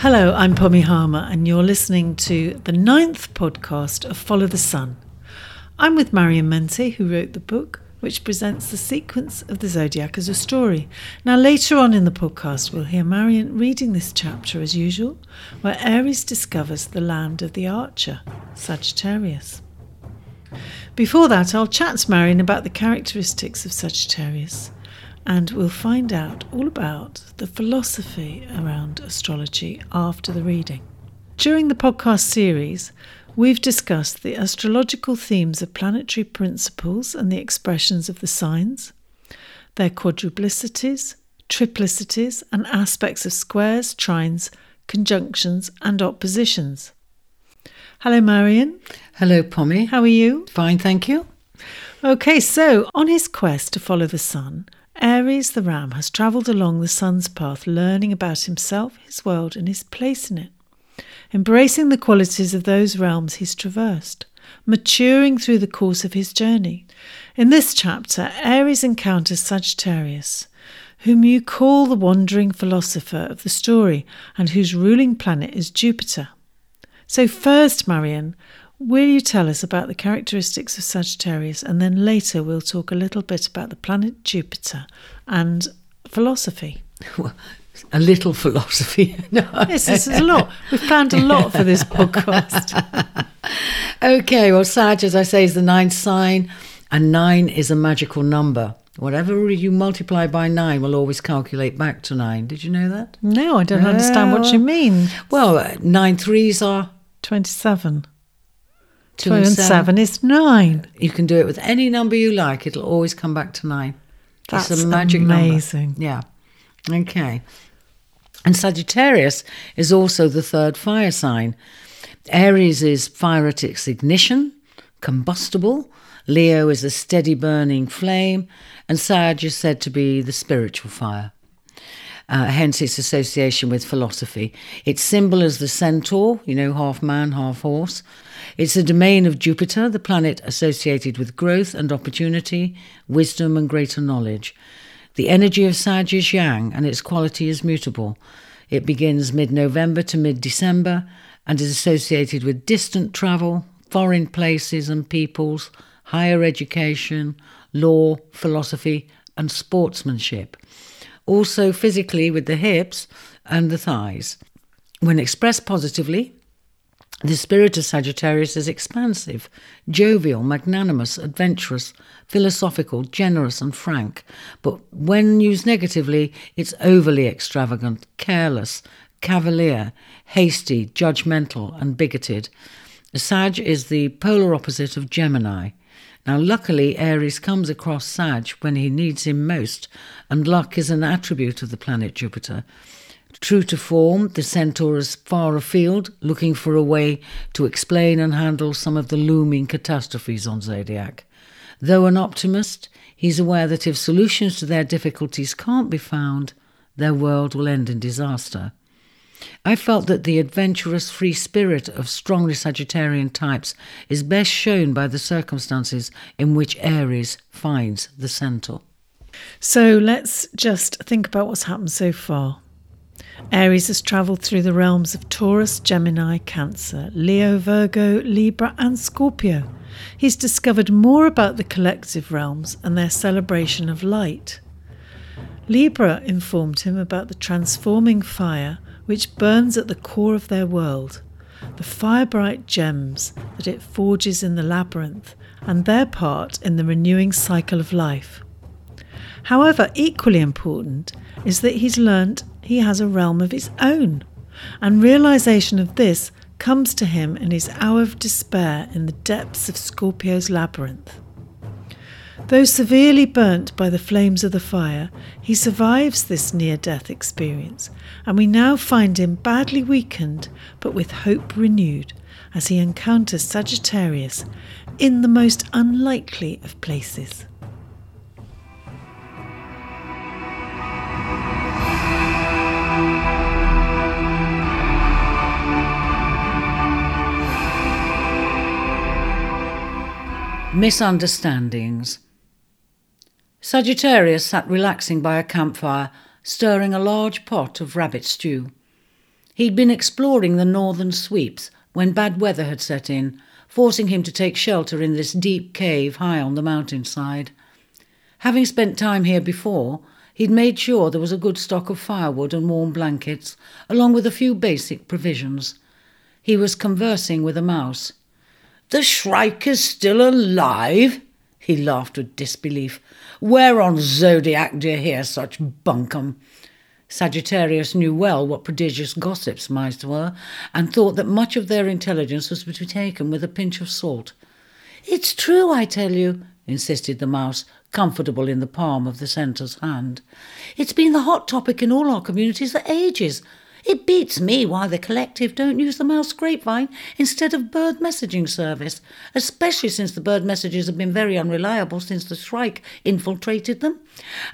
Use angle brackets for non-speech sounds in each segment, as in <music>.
Hello, I'm Pommy Harmer, and you're listening to the ninth podcast of Follow the Sun. I'm with Marion Mente, who wrote the book, which presents the sequence of the zodiac as a story. Now, later on in the podcast, we'll hear Marion reading this chapter as usual, where Aries discovers the land of the archer, Sagittarius. Before that, I'll chat to Marion about the characteristics of Sagittarius and we'll find out all about the philosophy around astrology after the reading. During the podcast series, we've discussed the astrological themes of planetary principles and the expressions of the signs, their quadruplicities, triplicities, and aspects of squares, trines, conjunctions, and oppositions. Hello, Marion. Hello, Pommy. How are you? Fine, thank you. Okay, so on his quest to follow the sun, Aries the ram has travelled along the sun's path, learning about himself, his world, and his place in it, embracing the qualities of those realms he's traversed, maturing through the course of his journey. In this chapter, Aries encounters Sagittarius, whom you call the wandering philosopher of the story, and whose ruling planet is Jupiter. So, first, Marion, Will you tell us about the characteristics of Sagittarius and then later we'll talk a little bit about the planet Jupiter and philosophy? <laughs> Well, a little philosophy. <laughs> no. Yes, this is a lot. We've planned a lot for this <laughs> podcast. okay, well, Sag, as I say, is the ninth sign, and nine is a magical number. Whatever you multiply by nine will always calculate back to nine. Did you know that? No, I don't understand what you mean. Well, nine threes are 27. Two, and seven. seven. is nine. You can do it with any number you like. It'll always come back to nine. That's it's a magic amazing. Number. Yeah. Okay. And Sagittarius is also the third fire sign. Aries is fire at its ignition, combustible. Leo is a steady burning flame. And Sag is said to be the spiritual fire. Uh, hence its association with philosophy. Its symbol is the centaur, you know, half man, half horse. It's the domain of Jupiter, the planet associated with growth and opportunity, wisdom and greater knowledge. The energy of Sag is yang and its quality is mutable. It begins mid November to mid December and is associated with distant travel, foreign places and peoples, higher education, law, philosophy, and sportsmanship. Also, physically with the hips and the thighs. When expressed positively, the spirit of Sagittarius is expansive, jovial, magnanimous, adventurous, philosophical, generous, and frank. But when used negatively, it's overly extravagant, careless, cavalier, hasty, judgmental, and bigoted. Sag is the polar opposite of Gemini. Now, luckily, Aries comes across Sag when he needs him most, and luck is an attribute of the planet Jupiter. True to form, the centaur is far afield, looking for a way to explain and handle some of the looming catastrophes on Zodiac. Though an optimist, he's aware that if solutions to their difficulties can't be found, their world will end in disaster. I felt that the adventurous free spirit of strongly Sagittarian types is best shown by the circumstances in which Aries finds the centaur. So let's just think about what's happened so far. Aries has travelled through the realms of Taurus, Gemini, Cancer, Leo, Virgo, Libra, and Scorpio. He's discovered more about the collective realms and their celebration of light. Libra informed him about the transforming fire which burns at the core of their world, the fire bright gems that it forges in the labyrinth, and their part in the renewing cycle of life. However, equally important is that he's learnt he has a realm of his own. And realization of this comes to him in his hour of despair in the depths of Scorpio's labyrinth. Though severely burnt by the flames of the fire, he survives this near death experience, and we now find him badly weakened but with hope renewed as he encounters Sagittarius in the most unlikely of places. Misunderstandings. Sagittarius sat relaxing by a campfire, stirring a large pot of rabbit stew. He'd been exploring the northern sweeps when bad weather had set in, forcing him to take shelter in this deep cave high on the mountainside. Having spent time here before, he'd made sure there was a good stock of firewood and warm blankets, along with a few basic provisions. He was conversing with a mouse. The Shrike is still alive? He laughed with disbelief. Where on Zodiac do you hear such bunkum? Sagittarius knew well what prodigious gossips mice were, and thought that much of their intelligence was to be taken with a pinch of salt. It's true, I tell you, insisted the mouse, comfortable in the palm of the centaur's hand. It's been the hot topic in all our communities for ages. It beats me why the collective don't use the mouse grapevine instead of bird messaging service, especially since the bird messages have been very unreliable since the Shrike infiltrated them.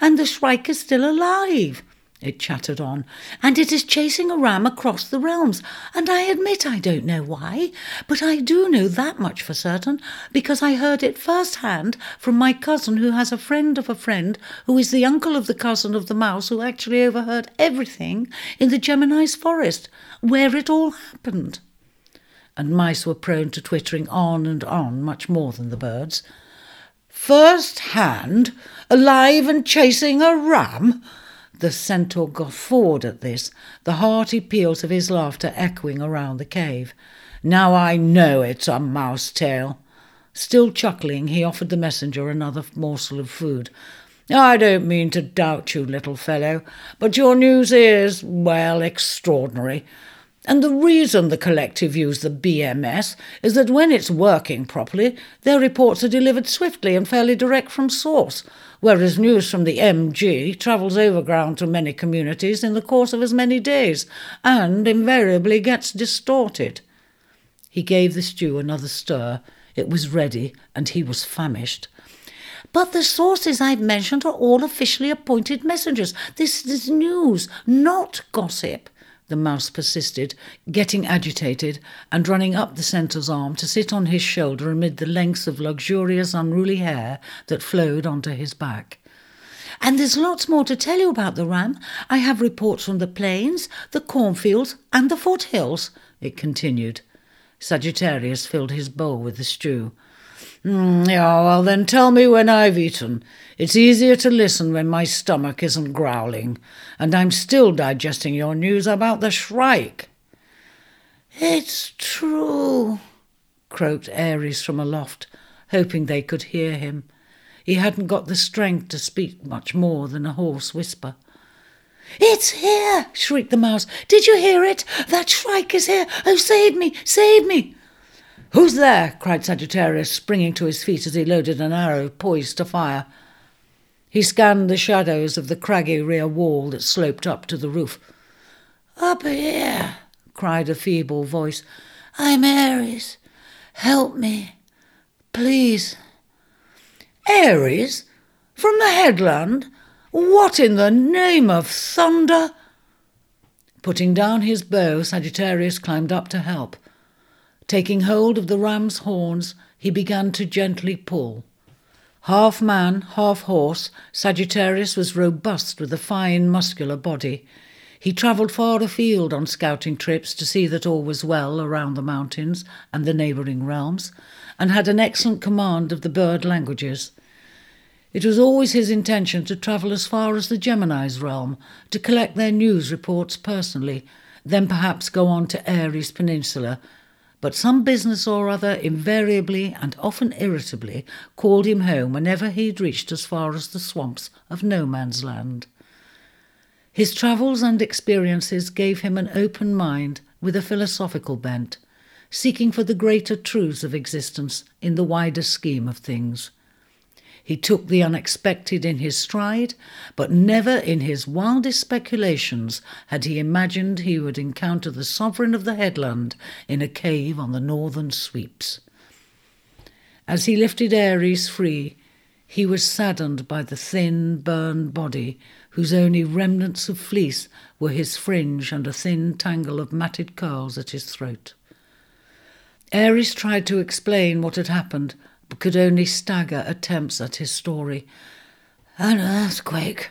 And the Shrike is still alive it chattered on, and it is chasing a ram across the realms, and I admit I don't know why, but I do know that much for certain, because I heard it first hand from my cousin who has a friend of a friend who is the uncle of the cousin of the mouse who actually overheard everything in the Gemini's forest, where it all happened. And mice were prone to twittering on and on much more than the birds. First hand, alive and chasing a ram? The centaur guffawed at this, the hearty peals of his laughter echoing around the cave. Now I know it's a mouse tail. Still chuckling, he offered the messenger another morsel of food. I don't mean to doubt you, little fellow, but your news is, well, extraordinary. And the reason the collective use the BMS is that when it's working properly, their reports are delivered swiftly and fairly direct from source, whereas news from the MG travels overground to many communities in the course of as many days and invariably gets distorted. He gave the stew another stir. It was ready, and he was famished. But the sources I've mentioned are all officially appointed messengers. This is news, not gossip the mouse persisted, getting agitated and running up the centaur's arm to sit on his shoulder amid the lengths of luxurious, unruly hair that flowed onto his back. And there's lots more to tell you about the ram. I have reports from the plains, the cornfields, and the foothills, it continued. Sagittarius filled his bowl with the stew. Mm, yeah, well, then tell me when I've eaten. It's easier to listen when my stomach isn't growling, and I'm still digesting your news about the Shrike. It's true, croaked Aries from aloft, hoping they could hear him. He hadn't got the strength to speak much more than a hoarse whisper. It's here! shrieked the mouse. Did you hear it? That Shrike is here! Oh, save me! Save me! Who's there? cried Sagittarius, springing to his feet as he loaded an arrow poised to fire. He scanned the shadows of the craggy rear wall that sloped up to the roof. Up here, cried a feeble voice. I'm Aries. Help me, please. Aries? From the headland? What in the name of thunder? Putting down his bow, Sagittarius climbed up to help. Taking hold of the ram's horns, he began to gently pull. Half man, half horse, Sagittarius was robust with a fine, muscular body. He travelled far afield on scouting trips to see that all was well around the mountains and the neighbouring realms, and had an excellent command of the bird languages. It was always his intention to travel as far as the Gemini's realm, to collect their news reports personally, then perhaps go on to Aries Peninsula but some business or other invariably and often irritably called him home whenever he had reached as far as the swamps of no man's land. His travels and experiences gave him an open mind with a philosophical bent, seeking for the greater truths of existence in the wider scheme of things. He took the unexpected in his stride, but never in his wildest speculations had he imagined he would encounter the sovereign of the headland in a cave on the northern sweeps. As he lifted Aries free, he was saddened by the thin, burned body, whose only remnants of fleece were his fringe and a thin tangle of matted curls at his throat. Aries tried to explain what had happened, could only stagger attempts at his story. An earthquake.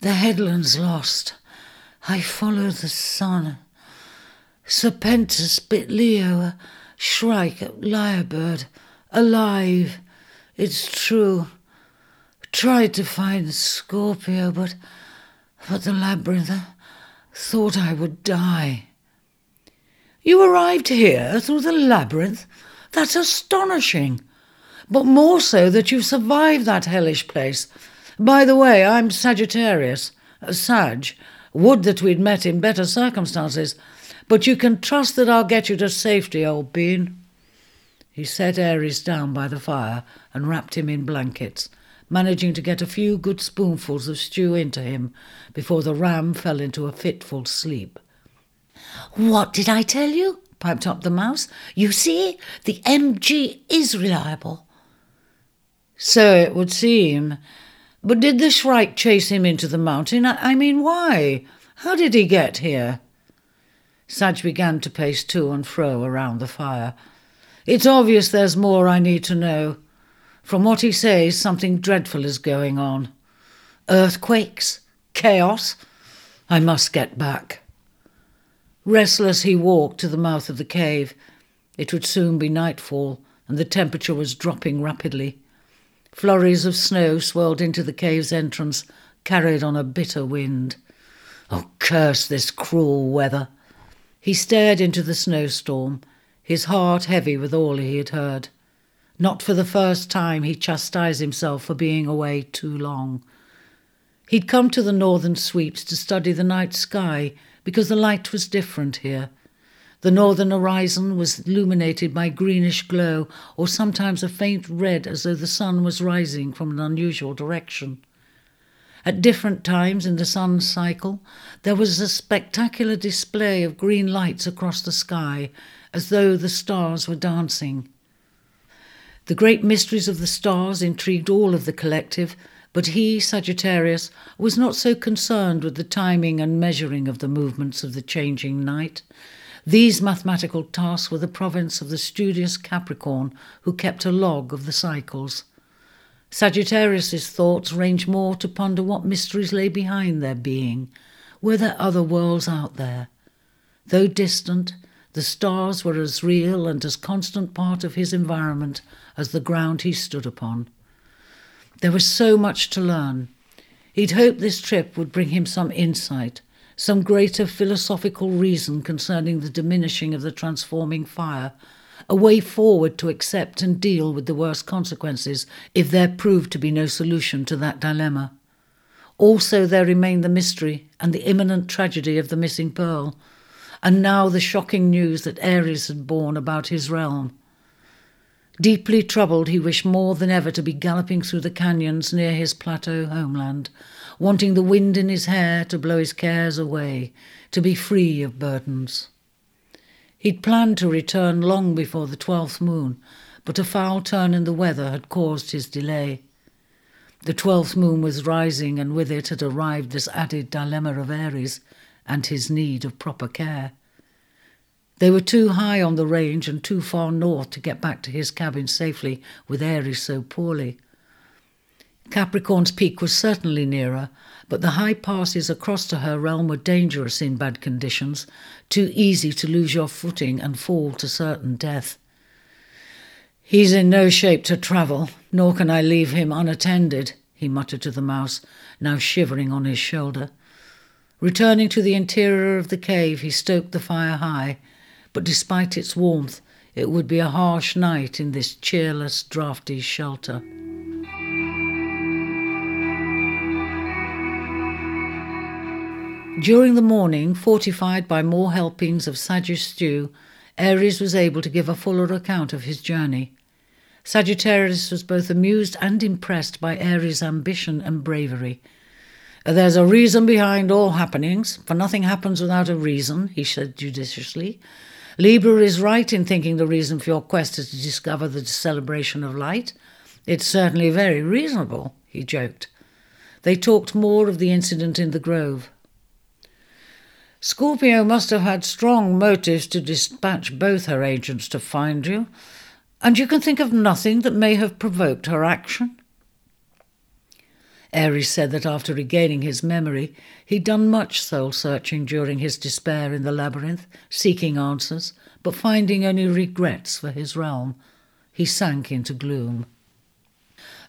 The headlands lost. I follow the sun. Serpentis bit Leo a shrike at lyrebird, alive. It's true. Tried to find Scorpio, but but the labyrinth uh, thought I would die. You arrived here through the labyrinth? That's astonishing. But more so that you've survived that hellish place. By the way, I'm Sagittarius. Uh, Sag. Would that we'd met in better circumstances. But you can trust that I'll get you to safety, old bean. He set Aries down by the fire and wrapped him in blankets, managing to get a few good spoonfuls of stew into him before the ram fell into a fitful sleep. What did I tell you? piped up the mouse. You see, the MG is reliable. So it would seem. But did the shrike chase him into the mountain? I, I mean, why? How did he get here? Sag began to pace to and fro around the fire. It's obvious there's more I need to know. From what he says, something dreadful is going on. Earthquakes? Chaos? I must get back. Restless, he walked to the mouth of the cave. It would soon be nightfall, and the temperature was dropping rapidly. Flurries of snow swirled into the cave's entrance, carried on a bitter wind. Oh, curse this cruel weather! He stared into the snowstorm, his heart heavy with all he had heard. Not for the first time he chastised himself for being away too long. He'd come to the northern sweeps to study the night sky because the light was different here. The northern horizon was illuminated by greenish glow, or sometimes a faint red as though the sun was rising from an unusual direction. At different times in the sun's cycle, there was a spectacular display of green lights across the sky, as though the stars were dancing. The great mysteries of the stars intrigued all of the collective, but he, Sagittarius, was not so concerned with the timing and measuring of the movements of the changing night. These mathematical tasks were the province of the studious Capricorn, who kept a log of the cycles. Sagittarius's thoughts ranged more to ponder what mysteries lay behind their being. Were there other worlds out there? Though distant, the stars were as real and as constant part of his environment as the ground he stood upon. There was so much to learn. He'd hoped this trip would bring him some insight, some greater philosophical reason concerning the diminishing of the transforming fire, a way forward to accept and deal with the worst consequences if there proved to be no solution to that dilemma. Also, there remained the mystery and the imminent tragedy of the missing pearl, and now the shocking news that Aries had borne about his realm. Deeply troubled, he wished more than ever to be galloping through the canyons near his plateau homeland, wanting the wind in his hair to blow his cares away, to be free of burdens. He'd planned to return long before the twelfth moon, but a foul turn in the weather had caused his delay. The twelfth moon was rising, and with it had arrived this added dilemma of Aries and his need of proper care. They were too high on the range and too far north to get back to his cabin safely with Aries so poorly. Capricorn's peak was certainly nearer, but the high passes across to her realm were dangerous in bad conditions, too easy to lose your footing and fall to certain death. He's in no shape to travel, nor can I leave him unattended, he muttered to the mouse, now shivering on his shoulder. Returning to the interior of the cave, he stoked the fire high but despite its warmth, it would be a harsh night in this cheerless, draughty shelter. During the morning, fortified by more helpings of Sagittarius stew, Aries was able to give a fuller account of his journey. Sagittarius was both amused and impressed by Aries' ambition and bravery. There's a reason behind all happenings, for nothing happens without a reason, he said judiciously. Libra is right in thinking the reason for your quest is to discover the celebration of light. It's certainly very reasonable, he joked. They talked more of the incident in the grove. Scorpio must have had strong motives to dispatch both her agents to find you, and you can think of nothing that may have provoked her action. Aries said that after regaining his memory, he'd done much soul searching during his despair in the labyrinth, seeking answers, but finding only regrets for his realm. He sank into gloom.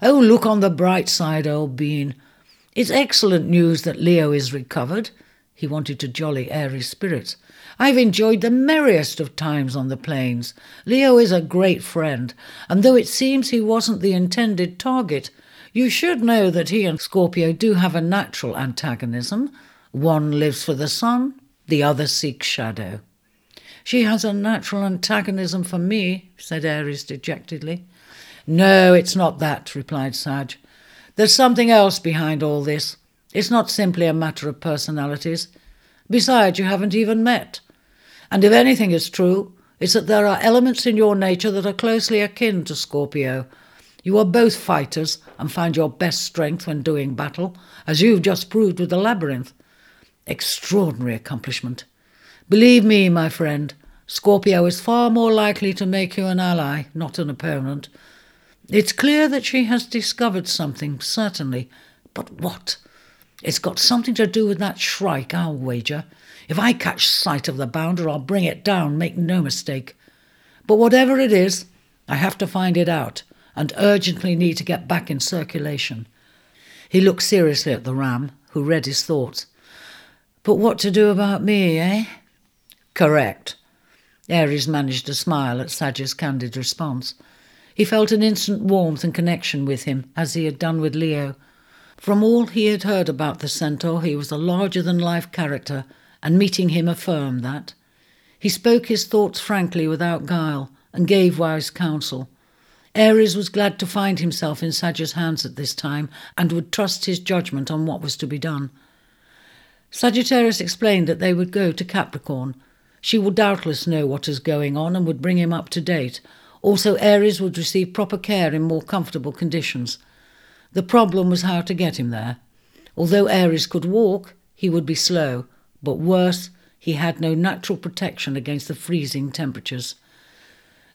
Oh, look on the bright side, old bean. It's excellent news that Leo is recovered. He wanted to jolly Aries' spirits. I've enjoyed the merriest of times on the plains. Leo is a great friend, and though it seems he wasn't the intended target, you should know that he and Scorpio do have a natural antagonism. One lives for the sun, the other seeks shadow. She has a natural antagonism for me, said Aries dejectedly. No, it's not that, replied Sag. There's something else behind all this. It's not simply a matter of personalities. Besides, you haven't even met. And if anything is true, it's that there are elements in your nature that are closely akin to Scorpio, you are both fighters and find your best strength when doing battle, as you've just proved with the labyrinth. Extraordinary accomplishment. Believe me, my friend, Scorpio is far more likely to make you an ally, not an opponent. It's clear that she has discovered something, certainly. But what? It's got something to do with that shrike, I'll wager. If I catch sight of the bounder, I'll bring it down, make no mistake. But whatever it is, I have to find it out and urgently need to get back in circulation. He looked seriously at the ram, who read his thoughts. But what to do about me, eh? Correct. Aries managed to smile at Sag's candid response. He felt an instant warmth and connection with him, as he had done with Leo. From all he had heard about the centaur, he was a larger than life character, and meeting him affirmed that. He spoke his thoughts frankly without guile, and gave wise counsel. Aries was glad to find himself in Sag's hands at this time and would trust his judgment on what was to be done. Sagittarius explained that they would go to Capricorn. She would doubtless know what is going on and would bring him up to date. Also, Aries would receive proper care in more comfortable conditions. The problem was how to get him there. Although Aries could walk, he would be slow, but worse, he had no natural protection against the freezing temperatures.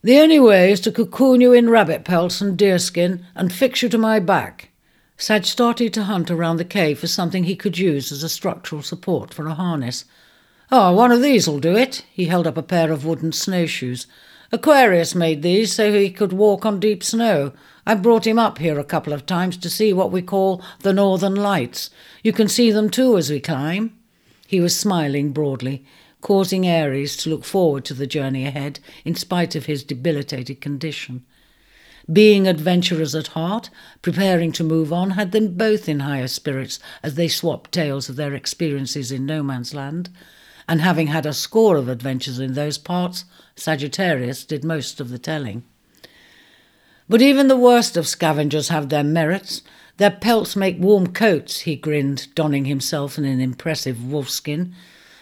The only way is to cocoon you in rabbit pelts and deerskin and fix you to my back. Sag started to hunt around the cave for something he could use as a structural support for a harness. Oh, one of these'll do it. He held up a pair of wooden snowshoes. Aquarius made these so he could walk on deep snow. I brought him up here a couple of times to see what we call the Northern Lights. You can see them too as we climb. He was smiling broadly causing Aries to look forward to the journey ahead in spite of his debilitated condition. Being adventurers at heart, preparing to move on, had them both in higher spirits as they swapped tales of their experiences in no man's land. And having had a score of adventures in those parts, Sagittarius did most of the telling. But even the worst of scavengers have their merits. Their pelts make warm coats, he grinned, donning himself in an impressive wolfskin.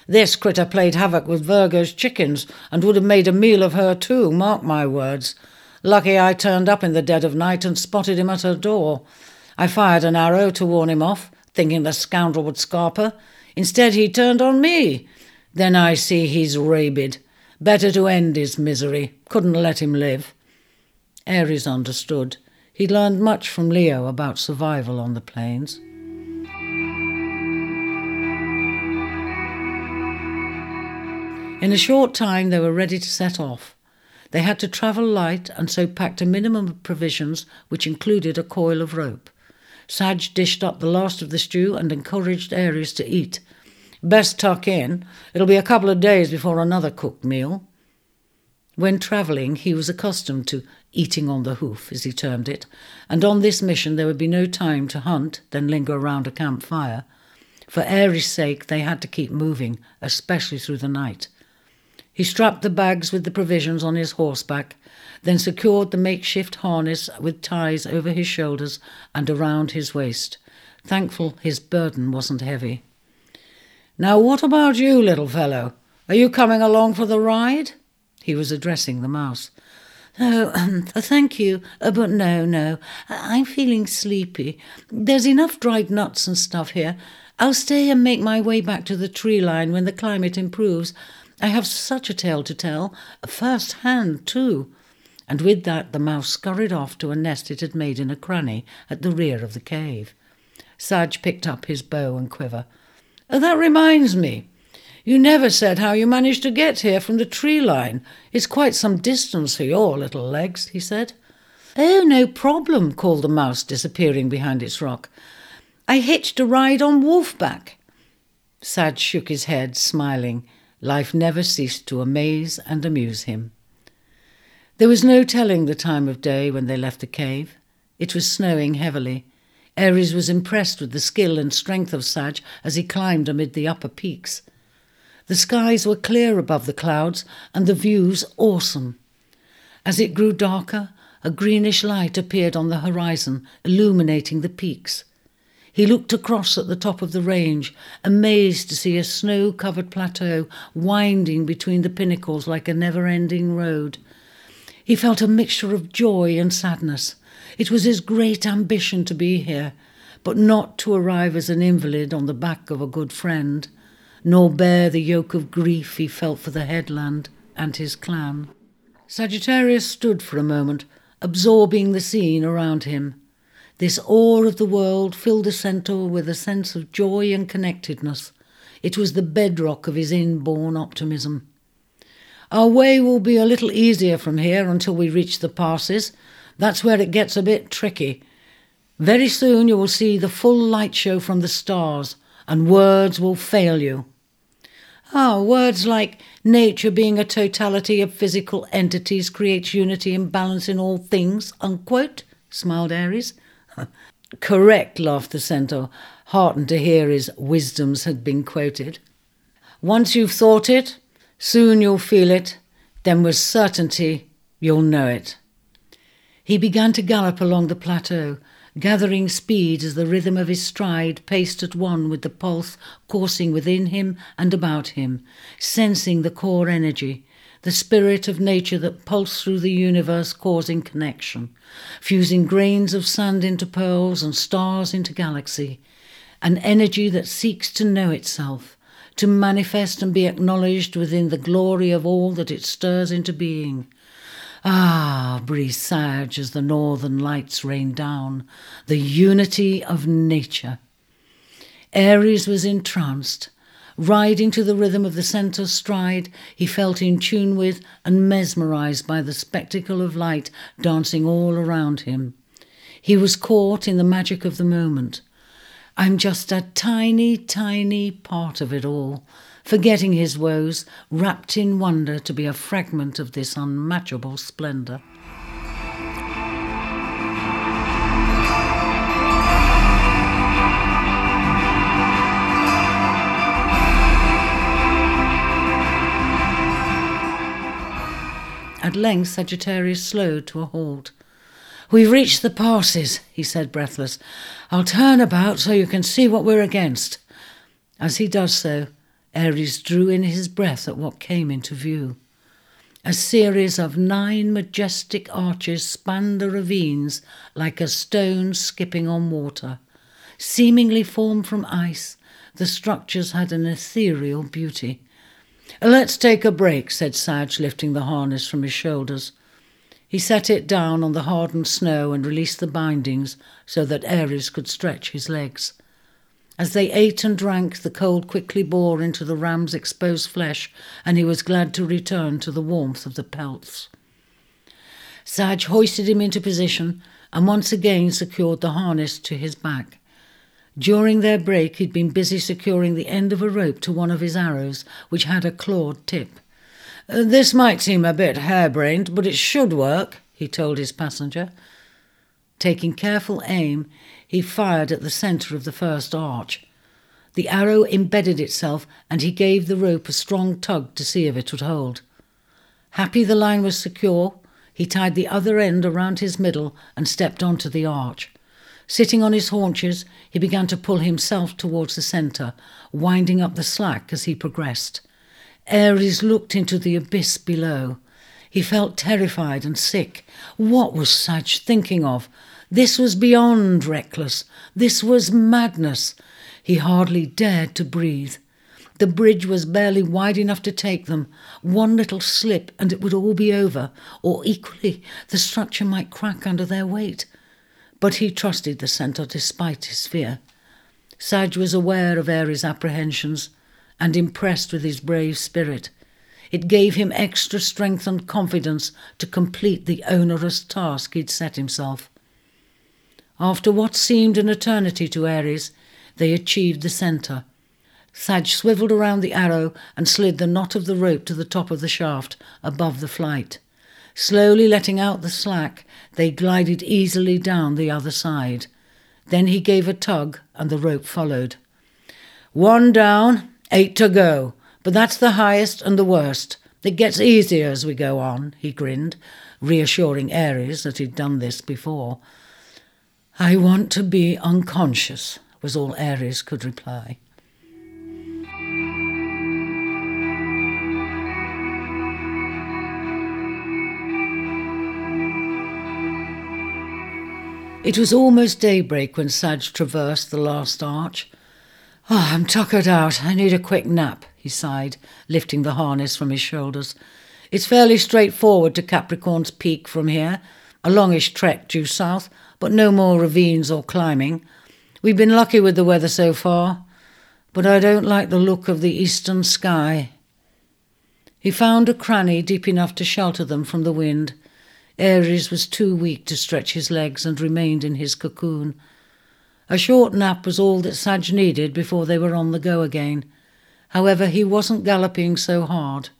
This critter played havoc with Virgo's chickens and would have made a meal of her too, mark my words. Lucky I turned up in the dead of night and spotted him at her door. I fired an arrow to warn him off, thinking the scoundrel would scarp her. Instead, he turned on me. Then I see he's rabid. Better to end his misery. Couldn't let him live. Aries understood. He'd learned much from Leo about survival on the plains. In a short time, they were ready to set off. They had to travel light and so packed a minimum of provisions, which included a coil of rope. Sag dished up the last of the stew and encouraged Aries to eat. Best tuck in. It'll be a couple of days before another cooked meal. When travelling, he was accustomed to eating on the hoof, as he termed it, and on this mission there would be no time to hunt, then linger around a campfire. For Aries' sake, they had to keep moving, especially through the night. He strapped the bags with the provisions on his horseback, then secured the makeshift harness with ties over his shoulders and around his waist, thankful his burden wasn't heavy. Now, what about you, little fellow? Are you coming along for the ride? He was addressing the mouse. Oh, um, <clears throat> thank you, uh, but no, no. I'm feeling sleepy. There's enough dried nuts and stuff here. I'll stay and make my way back to the tree line when the climate improves. I have such a tale to tell, first hand too. And with that, the mouse scurried off to a nest it had made in a cranny at the rear of the cave. Sag picked up his bow and quiver. That reminds me. You never said how you managed to get here from the tree line. It's quite some distance for your little legs, he said. Oh, no problem, called the mouse, disappearing behind its rock. I hitched a ride on Wolfback. Sag shook his head, smiling. Life never ceased to amaze and amuse him. There was no telling the time of day when they left the cave. It was snowing heavily. Aries was impressed with the skill and strength of Sag as he climbed amid the upper peaks. The skies were clear above the clouds and the views awesome. As it grew darker, a greenish light appeared on the horizon, illuminating the peaks. He looked across at the top of the range, amazed to see a snow covered plateau winding between the pinnacles like a never ending road. He felt a mixture of joy and sadness. It was his great ambition to be here, but not to arrive as an invalid on the back of a good friend, nor bear the yoke of grief he felt for the headland and his clan. Sagittarius stood for a moment, absorbing the scene around him. This awe of the world filled the centaur with a sense of joy and connectedness. It was the bedrock of his inborn optimism. Our way will be a little easier from here until we reach the passes. That's where it gets a bit tricky. Very soon you will see the full light show from the stars, and words will fail you. Ah, words like nature being a totality of physical entities creates unity and balance in all things, unquote, smiled Aries. <laughs> Correct, laughed the centaur, heartened to hear his wisdoms had been quoted. Once you've thought it, soon you'll feel it, then with certainty you'll know it. He began to gallop along the plateau, gathering speed as the rhythm of his stride paced at one with the pulse coursing within him and about him, sensing the core energy, the spirit of nature that pulsed through the universe, causing connection, fusing grains of sand into pearls and stars into galaxy, an energy that seeks to know itself, to manifest and be acknowledged within the glory of all that it stirs into being. Ah, Sag as the northern lights rain down, the unity of nature. Aries was entranced, Riding to the rhythm of the centaur's stride, he felt in tune with and mesmerized by the spectacle of light dancing all around him. He was caught in the magic of the moment. I'm just a tiny, tiny part of it all, forgetting his woes, wrapped in wonder to be a fragment of this unmatchable splendour. At length Sagittarius slowed to a halt. We've reached the passes, he said, breathless. I'll turn about so you can see what we're against. As he does so, Aries drew in his breath at what came into view. A series of nine majestic arches spanned the ravines like a stone skipping on water. Seemingly formed from ice, the structures had an ethereal beauty. Let's take a break, said Sag, lifting the harness from his shoulders. He set it down on the hardened snow and released the bindings so that Aries could stretch his legs. As they ate and drank, the cold quickly bore into the ram's exposed flesh, and he was glad to return to the warmth of the pelts. Sag hoisted him into position and once again secured the harness to his back. During their break, he'd been busy securing the end of a rope to one of his arrows, which had a clawed tip. This might seem a bit harebrained, but it should work, he told his passenger. Taking careful aim, he fired at the centre of the first arch. The arrow embedded itself, and he gave the rope a strong tug to see if it would hold. Happy the line was secure, he tied the other end around his middle and stepped onto the arch. Sitting on his haunches, he began to pull himself towards the centre, winding up the slack as he progressed. Aries looked into the abyss below. He felt terrified and sick. What was Sag thinking of? This was beyond reckless. This was madness. He hardly dared to breathe. The bridge was barely wide enough to take them. One little slip and it would all be over, or equally, the structure might crack under their weight but he trusted the centaur despite his fear. Sag was aware of Aries' apprehensions and impressed with his brave spirit. It gave him extra strength and confidence to complete the onerous task he'd set himself. After what seemed an eternity to Aries, they achieved the centre. Sag swiveled around the arrow and slid the knot of the rope to the top of the shaft above the flight. Slowly letting out the slack, they glided easily down the other side. Then he gave a tug and the rope followed. One down, eight to go, but that's the highest and the worst. It gets easier as we go on, he grinned, reassuring Aries that he'd done this before. I want to be unconscious, was all Aries could reply. It was almost daybreak when Sag traversed the last arch. Oh, I'm tuckered out. I need a quick nap, he sighed, lifting the harness from his shoulders. It's fairly straightforward to Capricorn's Peak from here, a longish trek due south, but no more ravines or climbing. We've been lucky with the weather so far, but I don't like the look of the eastern sky. He found a cranny deep enough to shelter them from the wind. Aries was too weak to stretch his legs and remained in his cocoon. A short nap was all that Sag needed before they were on the go again. However, he wasn't galloping so hard.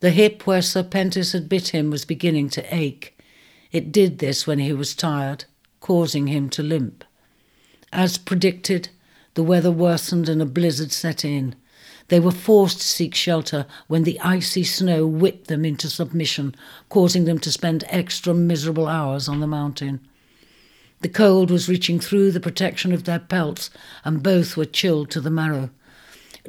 The hip where Serpentis had bit him was beginning to ache. It did this when he was tired, causing him to limp. As predicted, the weather worsened and a blizzard set in. They were forced to seek shelter when the icy snow whipped them into submission, causing them to spend extra miserable hours on the mountain. The cold was reaching through the protection of their pelts, and both were chilled to the marrow.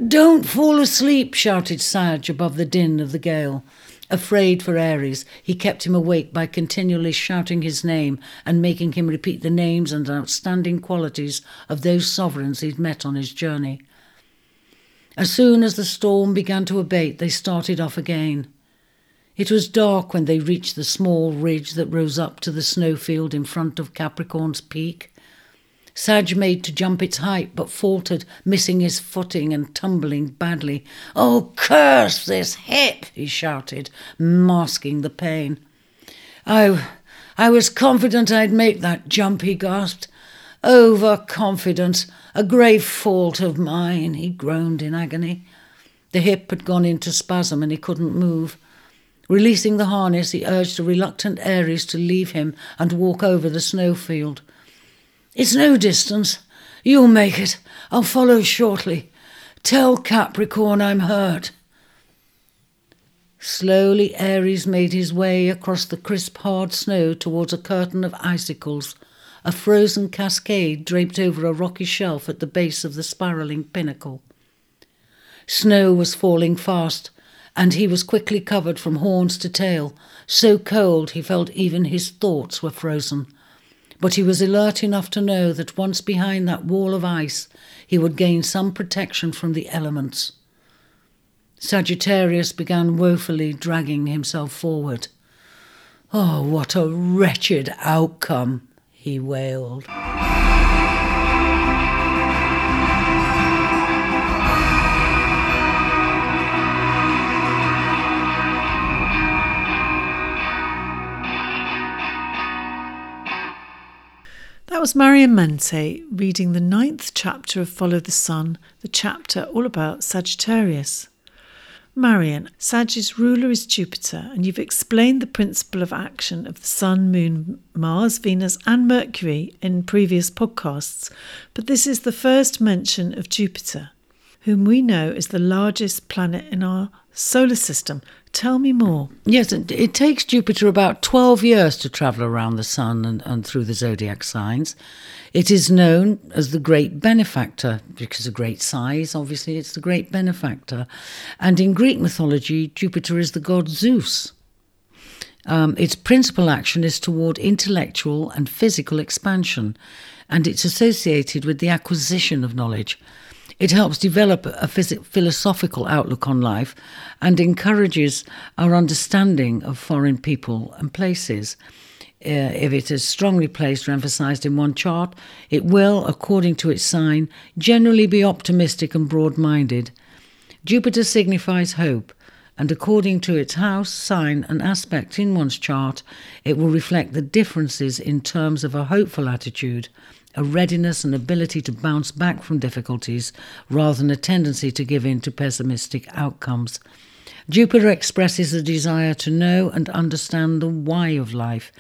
Don't fall asleep, shouted Sag above the din of the gale. Afraid for Aries, he kept him awake by continually shouting his name and making him repeat the names and outstanding qualities of those sovereigns he'd met on his journey. As soon as the storm began to abate, they started off again. It was dark when they reached the small ridge that rose up to the snowfield in front of Capricorn's Peak. Sag made to jump its height, but faltered, missing his footing and tumbling badly. Oh, curse this hip! he shouted, masking the pain. I, I was confident I'd make that jump, he gasped. Overconfidence, a grave fault of mine, he groaned in agony. The hip had gone into spasm and he couldn't move. Releasing the harness, he urged the reluctant Aries to leave him and walk over the snowfield. It's no distance. You'll make it. I'll follow shortly. Tell Capricorn I'm hurt. Slowly, Aries made his way across the crisp, hard snow towards a curtain of icicles a frozen cascade draped over a rocky shelf at the base of the spiralling pinnacle. Snow was falling fast, and he was quickly covered from horns to tail, so cold he felt even his thoughts were frozen. But he was alert enough to know that once behind that wall of ice, he would gain some protection from the elements. Sagittarius began woefully dragging himself forward. Oh, what a wretched outcome! he wailed. That was Marion Mente reading the ninth chapter of Follow the Sun, the chapter all about Sagittarius. Marion, Sag's ruler is Jupiter, and you've explained the principle of action of the Sun, Moon, Mars, Venus, and Mercury in previous podcasts, but this is the first mention of Jupiter, whom we know is the largest planet in our solar system. Tell me more. Yes, it, takes Jupiter about 12 years to travel around the Sun and, and through the zodiac signs. It is known as the great benefactor because of great size, obviously, it's the great benefactor. And in Greek mythology, Jupiter is the god Zeus. Um, its principal action is toward intellectual and physical expansion, and it's associated with the acquisition of knowledge. It helps develop a phys- philosophical outlook on life and encourages our understanding of foreign people and places. uh, if it is strongly placed or emphasized in one chart, it will, according to its sign, generally be optimistic and broad minded. Jupiter signifies hope, and according to its house, sign, and aspect in one's chart, it will reflect the differences in terms of a hopeful attitude, a readiness and ability to bounce back from difficulties, rather than a tendency to give in to pessimistic outcomes. Jupiter expresses a desire to know and understand the why of life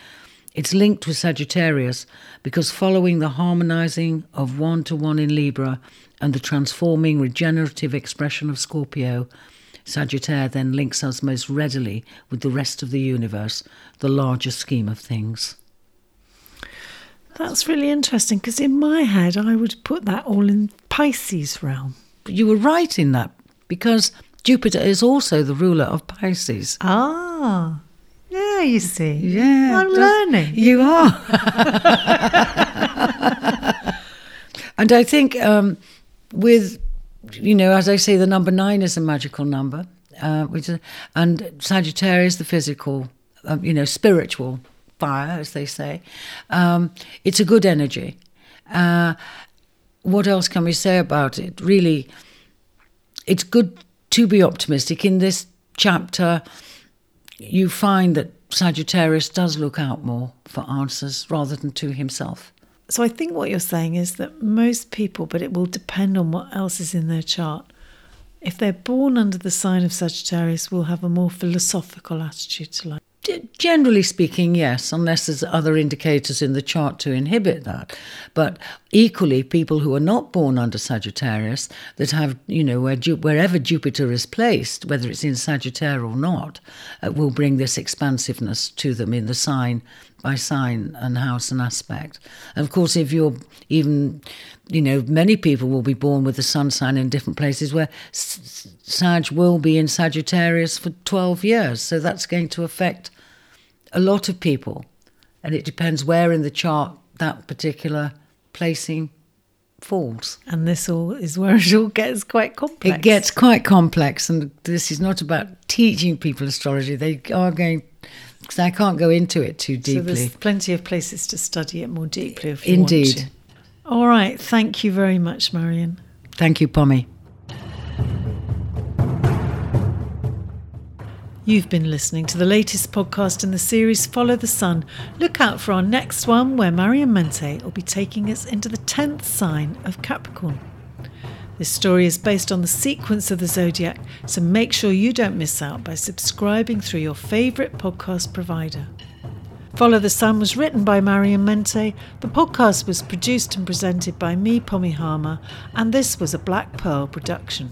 it's linked with Sagittarius because following the harmonizing of one to one in Libra and the transforming regenerative expression of Scorpio, Sagittarius then links us most readily with the rest of the universe, the larger scheme of things. That's really interesting because in my head I would put that all in Pisces realm. But you were right in that because Jupiter is also the ruler of Pisces. Ah. Yeah, you see. Yeah. I'm learning. You are. <laughs> and I think um, with, you know, as I say, the number nine is a magical number, uh, which is, and Sagittarius, the physical, um, you know, spiritual fire, as they say. Um, it's a good energy. Uh, what else can we say about it? Really, it's good to be optimistic. In this chapter, you find that Sagittarius does look out more for answers rather than to himself. So I think what you're saying is that most people, but it will depend on what else is in their chart. If they're born under the sign of Sagittarius, will have a more philosophical attitude to life. Generally speaking, yes, unless there's other indicators in the chart to inhibit that. But equally, people who are not born under Sagittarius, that have, you know, where, wherever Jupiter is placed, whether it's in Sagittarius or not, uh, will bring this expansiveness to them in the sign by sign and house and aspect. And of course, if you're even, you know, many people will be born with the sun sign in different places where Sag will be in Sagittarius for 12 years. So that's going to affect a lot of people. And it depends where in the chart that particular placing falls. And this all is where it all gets quite complex. It gets quite complex. And this is not about teaching people astrology. They are going because I can't go into it too deeply. So there's plenty of places to study it more deeply if you Indeed. want to. All right. Thank you very much, Marion. Thank you, Pommy. You've been listening to the latest podcast in the series Follow the Sun. Look out for our next one where Marion Mente will be taking us into the 10th sign of Capricorn. This story is based on the sequence of the zodiac, so make sure you don't miss out by subscribing through your favourite podcast provider. Follow the Sun was written by Marion Mente, the podcast was produced and presented by me, Pommy Harmer, and this was a Black Pearl production.